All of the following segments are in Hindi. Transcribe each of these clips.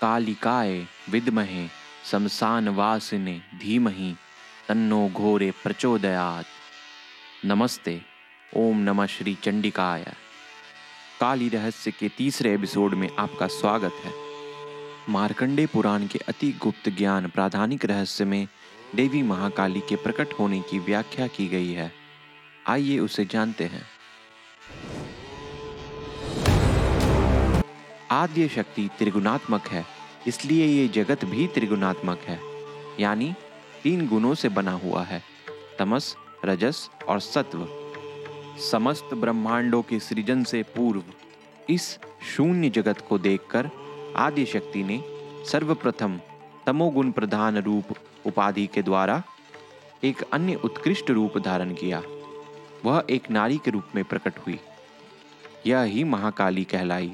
कालिकाय विद्महे शमशान वासिने धीमहि, तन्नो घोरे प्रचोदयात। नमस्ते, ओम नमः श्री चंडिकाय। काली रहस्य के तीसरे एपिसोड में आपका स्वागत है। मार्कंडे पुराण के अति गुप्त ज्ञान प्राधानिक रहस्य में देवी महाकाली के प्रकट होने की व्याख्या की गई है। आइए उसे जानते हैं। आद्य शक्ति त्रिगुणात्मक है, इसलिए ये जगत भी त्रिगुणात्मक है। यानी, तीन गुणों से बना हुआ है, तमस, रजस और सत्व। समस्त ब्रह्मांडों के सृजन से पूर्व, इस शून्य जगत को देखकर आदि शक्ति ने सर्वप्रथम तमोगुण प्रधान रूप उपाधि के द्वारा एक अन्य उत्कृष्ट रूप धारण किया। वह एक नारी के रूप में प्रकट हुई। यह ही महाकाली कहलाई।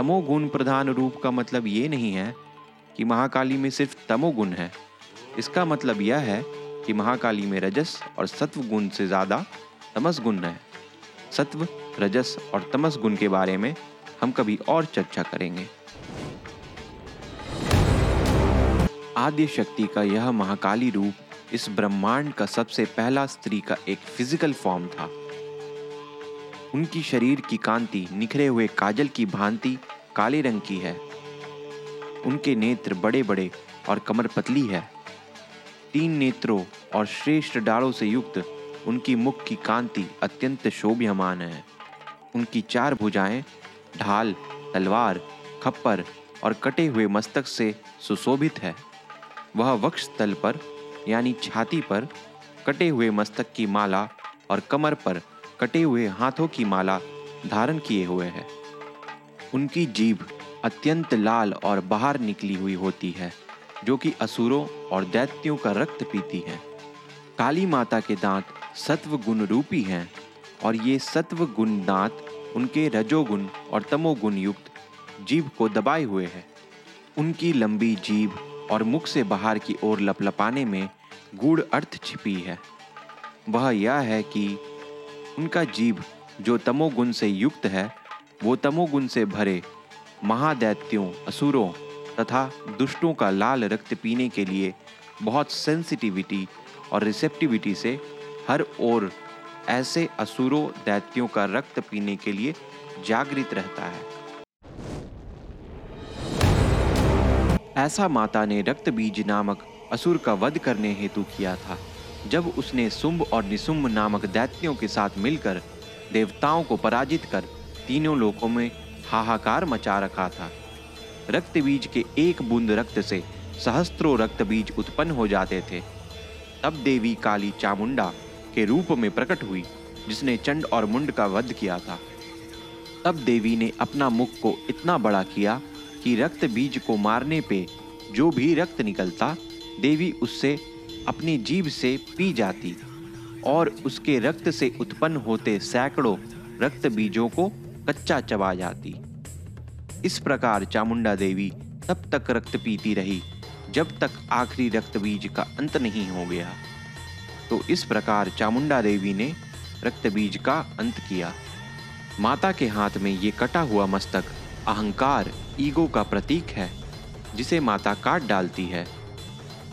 तमोगुण प्रधान रूप का मतलब ये नहीं है कि महाकाली में सिर्फ़ तमोगुण है। इसका मतलब यह है कि महाकाली में रजस और सत्व गुण से ज़्यादा तमस गुण है। सत्व, रजस और तमस गुण के बारे में हम कभी और चर्चा करेंगे। आद्य शक्ति का यह महाकाली रूप इस ब्रह्मांड का सबसे पहला स्त्री का एक फ़िज़िकल फॉर्म था। उनकी शरीर की कांति, निखरे हुए काजल की भांति काले रंग की है। उनके नेत्र बड़े बड़े और कमर पतली है। तीन नेत्रों और श्रेष्ठ डालों से युक्त उनकी मुख की कांति अत्यंत शोभ्यमान है। उनकी चार भुजाएँ, ढाल, तलवार, खप्पर और कटे हुए मस्तक से सुशोभित है। वह वक्ष तल पर, यानी छाती पर, कटे हुए मस्तक की माला और कमर पर कटे हुए हाथों की माला धारण किए हुए है। उनकी जीभ अत्यंत लाल और बाहर निकली हुई होती है, जो कि असुरों और दैत्यों का रक्त पीती है। काली माता के दांत सत्व गुण रूपी हैं और ये सत्व गुण दांत उनके रजोगुण और तमोगुण युक्त जीभ को दबाए हुए है। उनकी लंबी जीभ और मुख से बाहर की ओर लपलपाने में गूढ़ अर्थ छिपी है। वह यह है कि उनका जीव, जो तमोगुण से युक्त है, वो तमोगुण से भरे, महादैत्यों, असुरों तथा दुष्टों का लाल रक्त पीने के लिए बहुत सेंसिटिविटी और रिसेप्टिविटी से हर ओर ऐसे असुरों, दैत्यों का रक्त पीने के लिए जागृत रहता है। ऐसा माता ने रक्त बीज नामक असुर का वध करने हेतु किया था। जब उसने सुम्भ और निसुम्भ नामक दैत्यों के साथ मिलकर देवताओं को पराजित कर तीनों लोकों में हाहाकार मचा रखा था। रक्त बीज के एक बूंद रक्त से सहस्त्रों रक्त बीज उत्पन्न हो जाते थे। तब देवी काली चामुंडा के रूप में प्रकट हुई, जिसने चंड और मुंड का वध किया था। तब देवी ने अपना मुख को इतना बड़ा किया कि रक्त बीज को मारने पे जो भी रक्त निकलता, देवी उससे अपनी जीभ से पी जाती और उसके रक्त से उत्पन्न होते सैकड़ों रक्त बीजों को कच्चा चबा जाती। इस प्रकार चामुंडा देवी तब तक रक्त पीती रही, जब तक आखिरी रक्त बीज का अंत नहीं हो गया। तो इस प्रकार चामुंडा देवी ने रक्त बीज का अंत किया। माता के हाथ में ये कटा हुआ मस्तक अहंकार, ईगो का प्रतीक है, जिसे माता काट डालती है।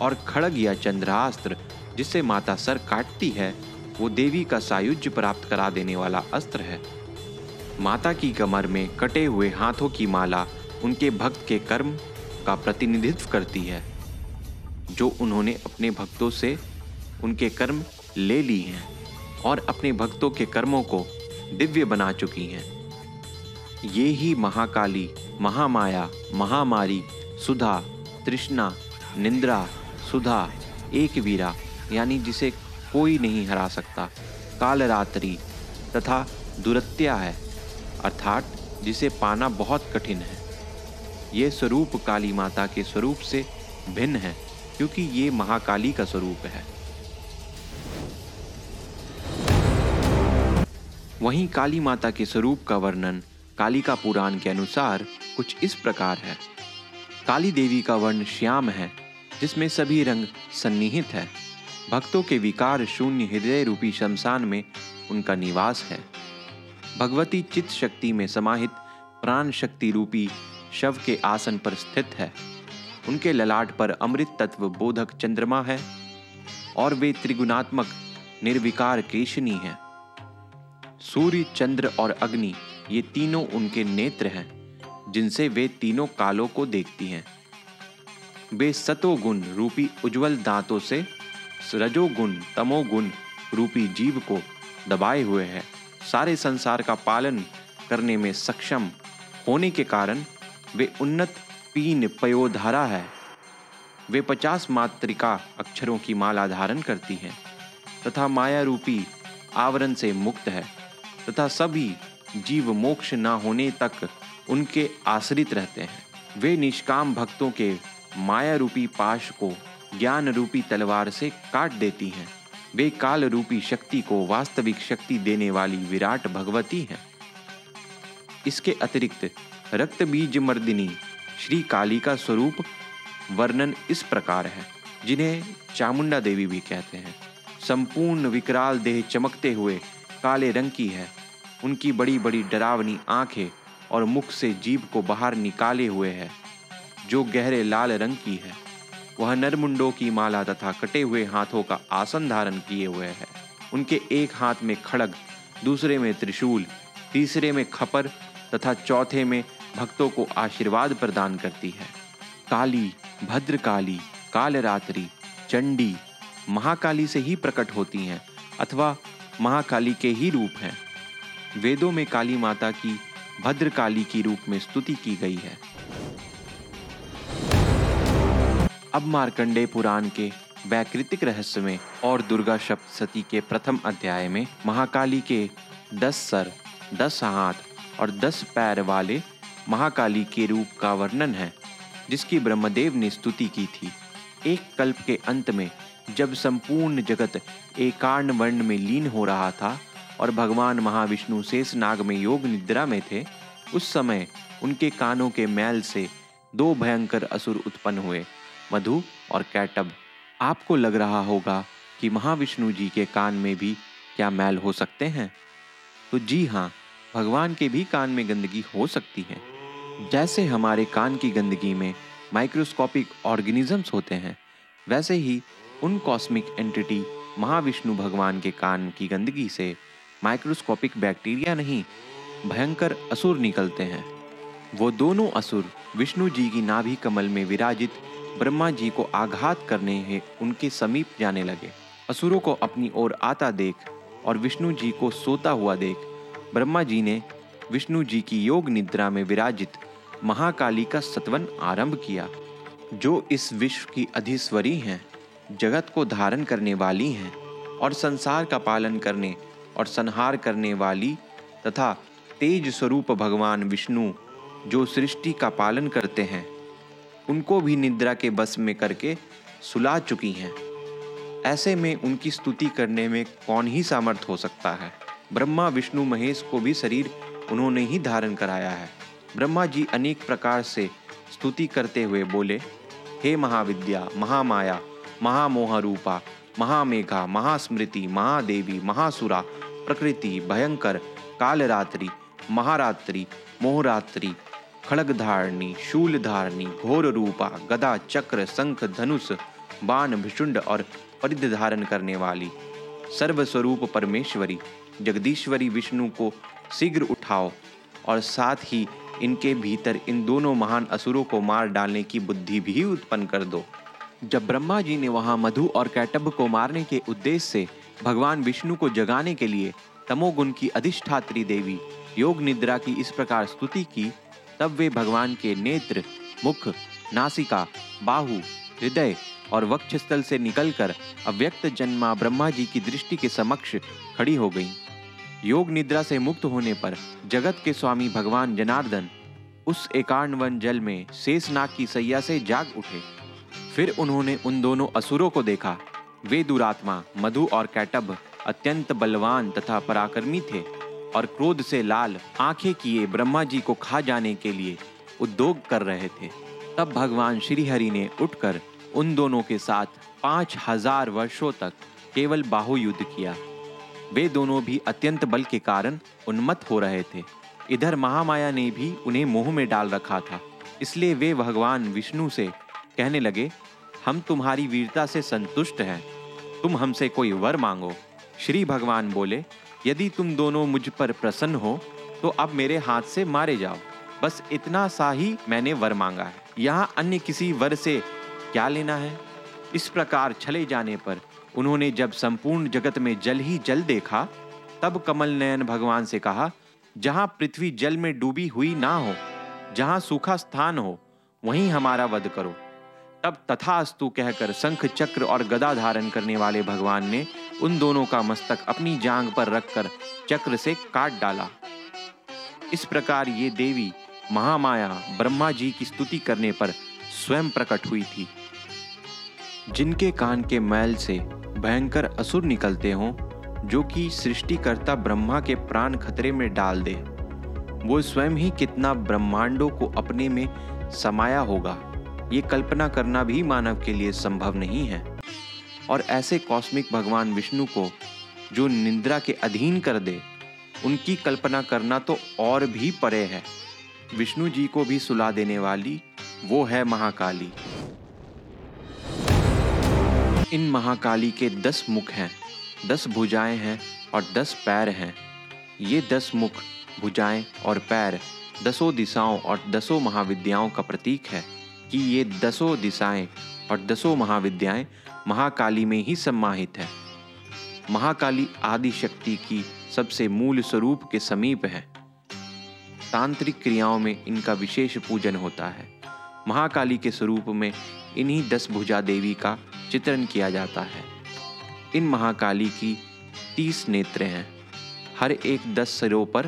और खड़ग या चंद्रास्त्र जिससे माता सर काटती है, वो देवी का सायुज्य प्राप्त करा देने वाला अस्त्र है। माता की कमर में कटे हुए हाथों की माला उनके भक्त के कर्म का प्रतिनिधित्व करती है, जो उन्होंने अपने भक्तों से उनके कर्म ले ली हैं और अपने भक्तों के कर्मों को दिव्य बना चुकी हैं। ये ही महाकाली, महामाया, महामारी, सुधा, तृष्णा, निंद्रा सुधा, एक वीरा, यानी जिसे कोई नहीं हरा सकता। कालरात्रि तथा दुरत्या है, अर्थात जिसे पाना बहुत कठिन है। ये स्वरूप काली माता के स्वरूप से भिन्न है, क्योंकि ये महाकाली का स्वरूप है। वहीं काली माता के स्वरूप का वर्णन कालिका पुराण के अनुसार कुछ इस प्रकार है। काली देवी का वर्ण श्याम है जिसमें सभी रंग सन्निहित है। भक्तों के विकार शून्य हृदय रूपी शमशान में उनका निवास है। भगवती चित्त शक्ति में समाहित प्राण शक्ति रूपी शव के आसन पर स्थित है। उनके ललाट पर अमृत तत्व बोधक चंद्रमा है और वे त्रिगुणात्मक निर्विकार केशनी है। सूर्य, चंद्र और अग्नि ये तीनों उनके नेत्र हैं, जिनसे वे तीनों कालों को देखती हैं। वे सतोगुण रूपी उज्जवल दांतों से रजोगुण तमोगुण रूपी जीव को दबाए हुए हैं। सारे संसार का पालन करने में सक्षम होने के कारण वे उन्नत पीन पयोधारा है। वे पचास मात्रिका अक्षरों की माला धारण करती हैं तथा माया रूपी आवरण से मुक्त है तथा सभी जीव मोक्ष न होने तक उनके आश्रित रहते हैं। वे निष्काम भक्तों के माया रूपी पाश को ज्ञान रूपी तलवार से काट देती हैं। वे काल रूपी शक्ति को वास्तविक शक्ति देने वाली विराट भगवती हैं। इसके अतिरिक्त रक्त बीज मर्दिनी श्री काली का स्वरूप वर्णन इस प्रकार है, जिन्हें चामुंडा देवी भी कहते हैं। संपूर्ण विकराल देह चमकते हुए काले रंग की है। उनकी बड़ी बड़ी डरावनी आँखें और मुख से जीभ को बाहर निकाले हुए है। जो गहरे लाल रंग की है, वह नरमुंडों की माला तथा कटे हुए हाथों का आसन धारण किए हुए है। उनके एक हाथ में खड़ग, दूसरे में त्रिशूल, तीसरे में खपर तथा चौथे में भक्तों को आशीर्वाद प्रदान करती है। काली, भद्रकाली, कालरात्रि, चंडी महाकाली से ही प्रकट होती हैं अथवा महाकाली के ही रूप हैं। वेदों में काली माता की भद्रकाली की रूप में स्तुति की गई है। अब मार्कंडे पुराण के वैकृतिक रहस्य में और दुर्गा सप्तशती के प्रथम अध्याय में महाकाली के दस सर, दस हाथ और दस पैर वाले महाकाली के रूप का वर्णन है, जिसकी ब्रह्मदेव ने स्तुति की थी। एक कल्प के अंत में जब संपूर्ण जगत एकार्ण वर्ण में लीन हो रहा था और भगवान महाविष्णु शेष नाग में योग निद्रा में थे, उस समय उनके कानों के मैल से दो भयंकर असुर उत्पन्न हुए। मधु और कैटब, आपको लग रहा होगा कि महाविष्णु जी के कान में भी क्या मैल हो सकते हैं? तो जी हाँ भगवान के भी कान में गंदगी हो सकती है। जैसे हमारे कान की गंदगी में माइक्रोस्कोपिक ऑर्गेनिजम्स होते हैं, वैसे ही उन कॉस्मिक एंटिटी महाविष्णु भगवान के कान की गंदगी से माइक्रोस्कोपिक बैक्टीरिया नहीं, भयंकर असुर निकलते हैं। वो दोनों असुर विष्णु जी की नाभि कमल में विराजित ब्रह्मा जी को आघात करने हैं उनके समीप जाने लगे। असुरों को अपनी ओर आता देख और विष्णु जी को सोता हुआ देख। ब्रह्मा जी ने विष्णु जी की योग निद्रा में विराजित महाकाली का सतवन आरंभ किया, जो इस विश्व की अधिस्वरी हैं, जगत को धारण करने वाली हैं और संसार का पालन करने और संहार करने वाली तथा तेज स्वरूप भगवान विष्णु, जो सृष्टि का पालन करते हैं। उनको भी निद्रा के बस में करके सुला चुकी हैं। ऐसे में उनकी स्तुति करने में कौन ही सामर्थ हो सकता है? ब्रह्मा, विष्णु, महेश को भी शरीर उन्होंने ही धारण कराया है। ब्रह्मा जी अनेक प्रकार से स्तुति करते हुए बोले, हे महाविद्या, महामाया महामोह रूपा महामेघा, महास्मृति, महादेवी, महासुरा, प्रकृति, भयंकर, कालरात्रि, महारात्रि, मोहरात्रि खड़ग धारणी शूल धारणी घोर रूपा गदा, चक्र, शंख, धनुष, बाण, भिषुंड और परिध धारण करने वाली सर्वस्वरूप परमेश्वरी, जगदीश्वरी विष्णु को शीघ्र उठाओ और साथ ही इनके भीतर इन दोनों महान असुरों को मार डालने की बुद्धि भी उत्पन्न कर दो। जब ब्रह्मा जी ने वहाँ मधु और कैटब को मारने के उद्देश्य से भगवान विष्णु को जगाने के लिए तमोगुण की अधिष्ठात्री देवी, योग निद्रा की इस प्रकार स्तुति की तब वे भगवान के नेत्र, मुख, नासिका, बाहु, हृदय और वक्षस्थल से निकलकर अव्यक्त जन्मा ब्रह्मा जी की दृष्टि के समक्ष खड़ी हो गईं। योग निद्रा से मुक्त होने पर जगत के स्वामी भगवान जनार्दन उस एकांडवन जल में शेषनाग की सैया से जाग उठे। फिर उन्होंने उन दोनों असुरों को देखा। वे दुरात्मा, मधु और कैटभ अत्यंत बलवान तथा पराक्रमी थे। और क्रोध से लाल आँखें किए ब्रह्मा जी को खा जाने के लिए उद्योग कर रहे थे। तब भगवान श्रीहरि ने उठकर उन दोनों के साथ पाँच हज़ार वर्षों तक केवल बाहु युद्ध किया। वे दोनों भी अत्यंत बल के कारण उन्मत्त हो रहे थे। इधर महामाया ने भी उन्हें मोह में डाल रखा था। इसलिए वे भगवान विष्णु से कहने लगे, हम तुम्हारी वीरता से संतुष्ट हैं। तुम हमसे कोई वर मांगो। श्री भगवान बोले यदि तुम दोनों मुझ पर प्रसन्न हो तो अब मेरे हाथ से मारे जाओ। बस इतना सा ही मैंने वर मांगा है। यहाँ अन्य किसी वर से क्या लेना है? इस प्रकार छले जाने पर उन्होंने जब संपूर्ण जगत में जल ही जल देखा, तब कमल नयन भगवान से कहा, जहाँ पृथ्वी जल में डूबी हुई ना हो, जहाँ सूखा स्थान हो, वहीं हमारा वध करो। तब तथास्तु कहकर शंख चक्र और गदा धारण करने वाले भगवान ने उन दोनों का मस्तक अपनी जांग पर रखकर चक्र से काट डाला। इस प्रकार ये देवी महामाया ब्रह्मा जी की स्तुति करने पर स्वयं प्रकट हुई थी। जिनके कान के मैल से भयंकर असुर निकलते हों, जो कि सृष्टिकर्ता ब्रह्मा के प्राण खतरे में डाल दे, वो स्वयं ही कितना ब्रह्मांडों को अपने में समाया होगा, ये कल्पना करना भी मानव के लिए संभव नहीं है। और ऐसे कॉस्मिक भगवान विष्णु को, जो निंद्रा के अधीन कर दे, उनकी कल्पना करना तो और भी परे है। विष्णु जी को भी सुला देने वाली वो है महाकाली। इन महाकाली के दस मुख हैं, दस भुजाएँ हैं और दस पैर हैं। ये दस मुख, भुजाएँ और पैर, दसों दिशाओं और दसों महाविद्याओं का प्रतीक है कि ये दसों दिशाएँ और दसों महाविद्याएँ महाकाली में ही सम्माहित है। महाकाली आदि शक्ति की सबसे मूल स्वरूप के समीप है। तांत्रिक क्रियाओं में इनका विशेष पूजन होता है। महाकाली के स्वरूप में इन्हीं दस भुजा देवी का चित्रण किया जाता है। इन महाकाली की तीस नेत्र हैं। हर एक दस सिरों पर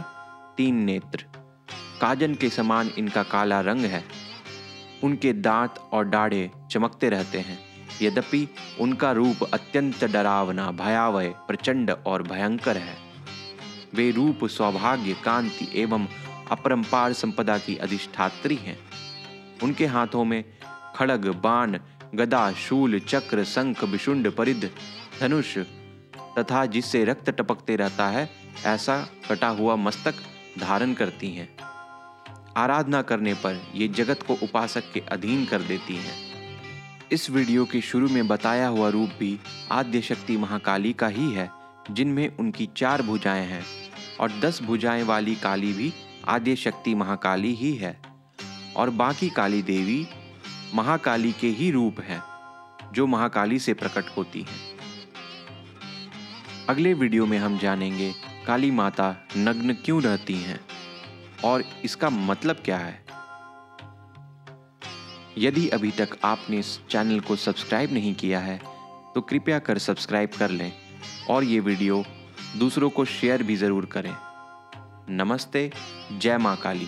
तीन नेत्र। काजन के समान इनका काला रंग है। उनके दांत और डाढ़े चमकते रहते हैं। यद्यपि उनका रूप अत्यंत डरावना, भयावह, प्रचंड और भयंकर है। वे रूप सौभाग्य कांति एवं अपरंपार संपदा की अधिष्ठात्री हैं। उनके हाथों में खड़ग, बाण, गदा, शूल, चक्र, शंख, विशुंड, परिध, धनुष तथा जिससे रक्त टपकते रहता है, ऐसा कटा हुआ मस्तक धारण करती हैं। आराधना करने पर ये जगत को उपासक के अधीन कर देती हैं। इस वीडियो के शुरू में बताया हुआ रूप भी आद्य शक्ति महाकाली का ही है, जिनमें उनकी चार भुजाएँ हैं, और दस भुजाएँ वाली काली भी आद्य शक्ति महाकाली ही है, और बाकी काली देवी महाकाली के ही रूप हैं, जो महाकाली से प्रकट होती हैं। अगले वीडियो में हम जानेंगे, काली माता नग्न क्यों रहती हैं, और इसका मतलब क्या है? यदि अभी तक आपने इस चैनल को सब्सक्राइब नहीं किया है तो कृपया कर सब्सक्राइब कर लें और ये वीडियो दूसरों को शेयर भी ज़रूर करें। नमस्ते, जय माँ काली।